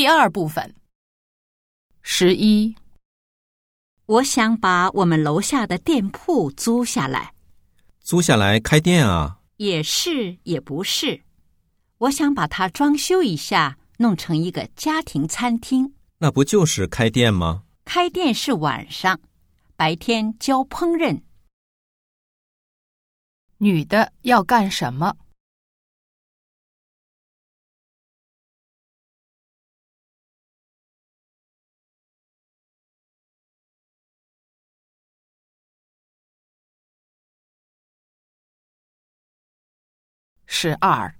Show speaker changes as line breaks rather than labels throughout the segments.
第二部分。十一，
我想把我们楼下的店铺租下来，
租下来开店啊？
也是也不是。我想把它装修一下，弄成一个家庭餐厅。
那不就是开店吗？
开店是晚上，白天教烹饪。
女的要干什么？十二，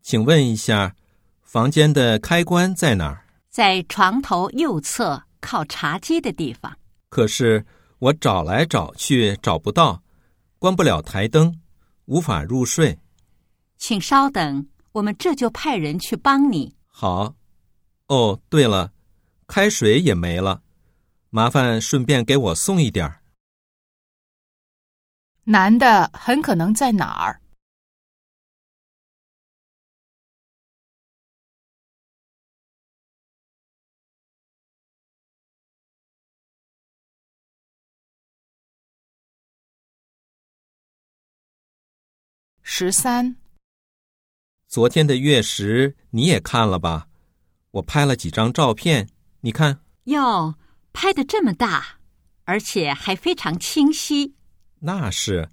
请问一下，房间的开关在哪儿？
在床头右侧靠茶几的地方。
可是我找来找去找不到，关不了台灯，无法入睡。
请稍等，我们这就派人去帮你。
好。哦，对了，开水也没了，麻烦顺便给我送一点儿。
男的很可能在哪儿？十三，
昨天的月食你也看了吧？我拍了几张照片，你看。
哟，拍的这么大，而且还非常清晰。
那是，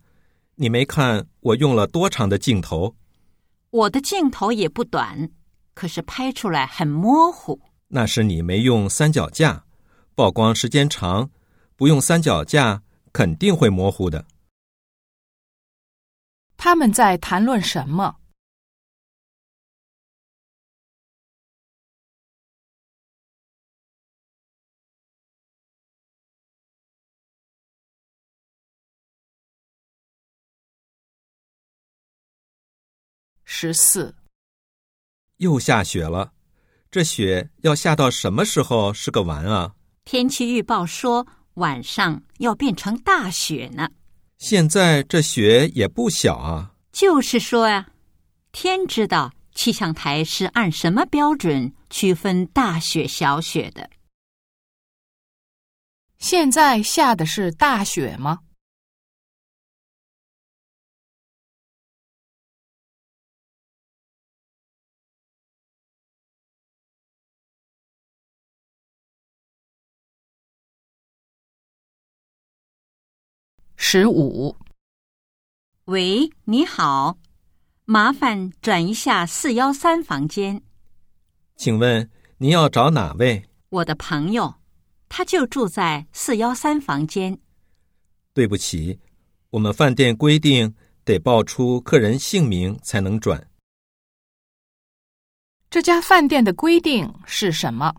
你没看我用了多长的镜头？
我的镜头也不短，可是拍出来很模糊。
那是你没用三脚架，曝光时间长，不用三脚架肯定会模糊的。
他们在谈论什么？十四，
又下雪了，这雪要下到什么时候是个完啊？
天气预报说晚上要变成大雪呢。
现在这雪也不小啊。
就是说呀，天知道气象台是按什么标准区分大雪、小雪的。
现在下的是大雪吗？十五，
喂，你好，麻烦转一下四幺三房间。
请问您要找哪位？
我的朋友，他就住在四幺三房间。
对不起，我们饭店规定得报出客人姓名才能转。
这家饭店的规定是什么？